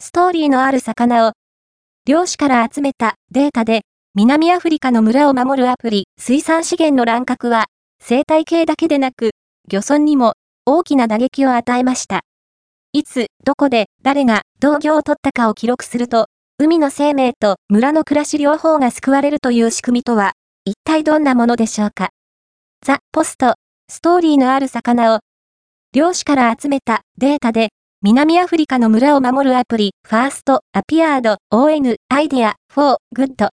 ストーリーのある魚を、漁師から集めたデータで、南アフリカの村を守るアプリ、水産資源の乱獲は、生態系だけでなく、漁村にも大きな打撃を与えました。いつ、どこで、誰が、同業を取ったかを記録すると、海の生命と村の暮らし両方が救われるという仕組みとは、一体どんなものでしょうか？ザ・ポスト、ストーリーのある魚を、漁師から集めたデータで、南アフリカの村を守るアプリ、ファースト、アピアード、ON、アイデア、フォー、グッド。